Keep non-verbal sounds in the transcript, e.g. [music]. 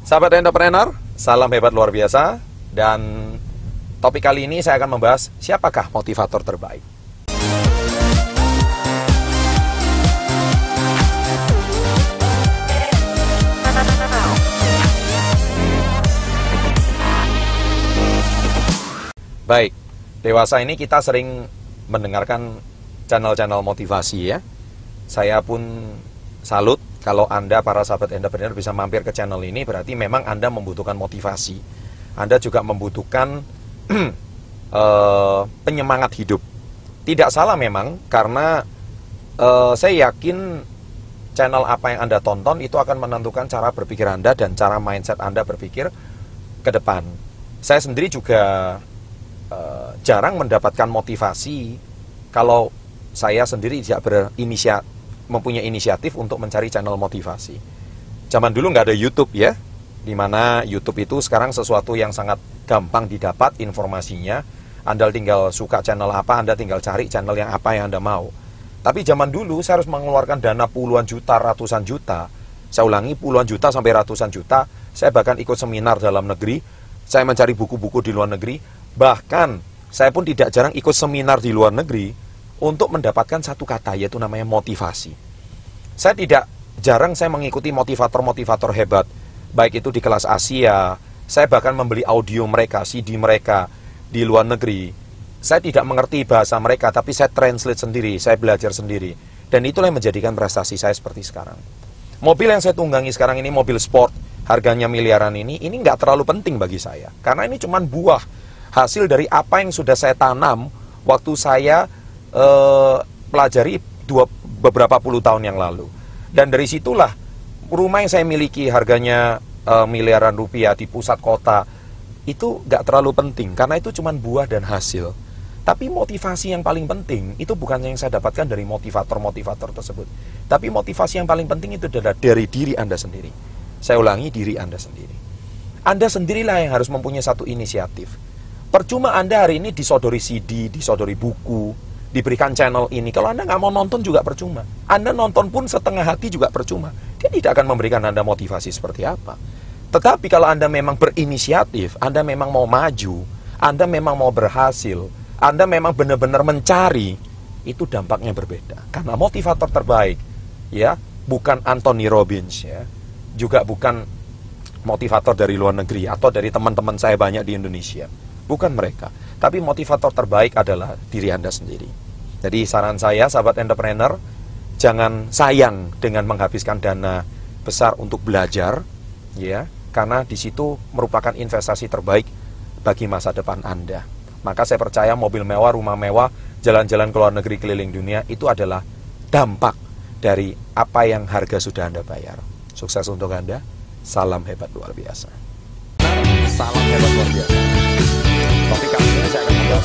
Sahabat entrepreneur, salam hebat luar biasa dan topik kali ini saya akan membahas siapakah motivator terbaik. Baik, dewasa ini kita sering mendengarkan channel-channel motivasi ya. Saya pun salut kalau Anda para sahabat entrepreneur bisa mampir ke channel ini berarti memang Anda membutuhkan motivasi. Anda juga membutuhkan uh, [clears throat] penyemangat hidup. Tidak salah memang karena uh, saya yakin channel apa yang Anda tonton itu akan menentukan cara berpikir Anda dan cara mindset Anda berpikir ke depan. Saya sendiri juga uh, jarang mendapatkan motivasi kalau saya sendiri tidak berinisiatif mempunyai inisiatif untuk mencari channel motivasi. Zaman dulu nggak ada YouTube ya, di mana YouTube itu sekarang sesuatu yang sangat gampang didapat informasinya. Anda tinggal suka channel apa, Anda tinggal cari channel yang apa yang Anda mau. Tapi zaman dulu saya harus mengeluarkan dana puluhan juta, ratusan juta. Saya ulangi puluhan juta sampai ratusan juta. Saya bahkan ikut seminar dalam negeri. Saya mencari buku-buku di luar negeri. Bahkan saya pun tidak jarang ikut seminar di luar negeri untuk mendapatkan satu kata yaitu namanya motivasi. Saya tidak jarang saya mengikuti motivator-motivator hebat, baik itu di kelas Asia, saya bahkan membeli audio mereka, CD mereka di luar negeri. Saya tidak mengerti bahasa mereka, tapi saya translate sendiri, saya belajar sendiri. Dan itulah yang menjadikan prestasi saya seperti sekarang. Mobil yang saya tunggangi sekarang ini mobil sport, harganya miliaran ini, ini nggak terlalu penting bagi saya. Karena ini cuma buah hasil dari apa yang sudah saya tanam waktu saya eh, pelajari dua, beberapa puluh tahun yang lalu. Dan dari situlah rumah yang saya miliki harganya eh, miliaran rupiah di pusat kota itu gak terlalu penting karena itu cuma buah dan hasil. Tapi motivasi yang paling penting itu bukan yang saya dapatkan dari motivator-motivator tersebut. Tapi motivasi yang paling penting itu adalah dari diri Anda sendiri. Saya ulangi diri Anda sendiri. Anda sendirilah yang harus mempunyai satu inisiatif. Percuma Anda hari ini disodori CD, disodori buku, diberikan channel ini. Kalau Anda nggak mau nonton juga percuma. Anda nonton pun setengah hati juga percuma. Dia tidak akan memberikan Anda motivasi seperti apa. Tetapi kalau Anda memang berinisiatif, Anda memang mau maju, Anda memang mau berhasil, Anda memang benar-benar mencari, itu dampaknya berbeda. Karena motivator terbaik, ya, bukan Anthony Robbins, ya, juga bukan motivator dari luar negeri atau dari teman-teman saya banyak di Indonesia. Bukan mereka. Tapi motivator terbaik adalah diri Anda sendiri. Jadi saran saya, sahabat entrepreneur, jangan sayang dengan menghabiskan dana besar untuk belajar, ya, karena di situ merupakan investasi terbaik bagi masa depan Anda. Maka saya percaya mobil mewah, rumah mewah, jalan-jalan ke luar negeri keliling dunia itu adalah dampak dari apa yang harga sudah Anda bayar. Sukses untuk Anda. Salam hebat luar biasa. Salam hebat luar biasa. seven.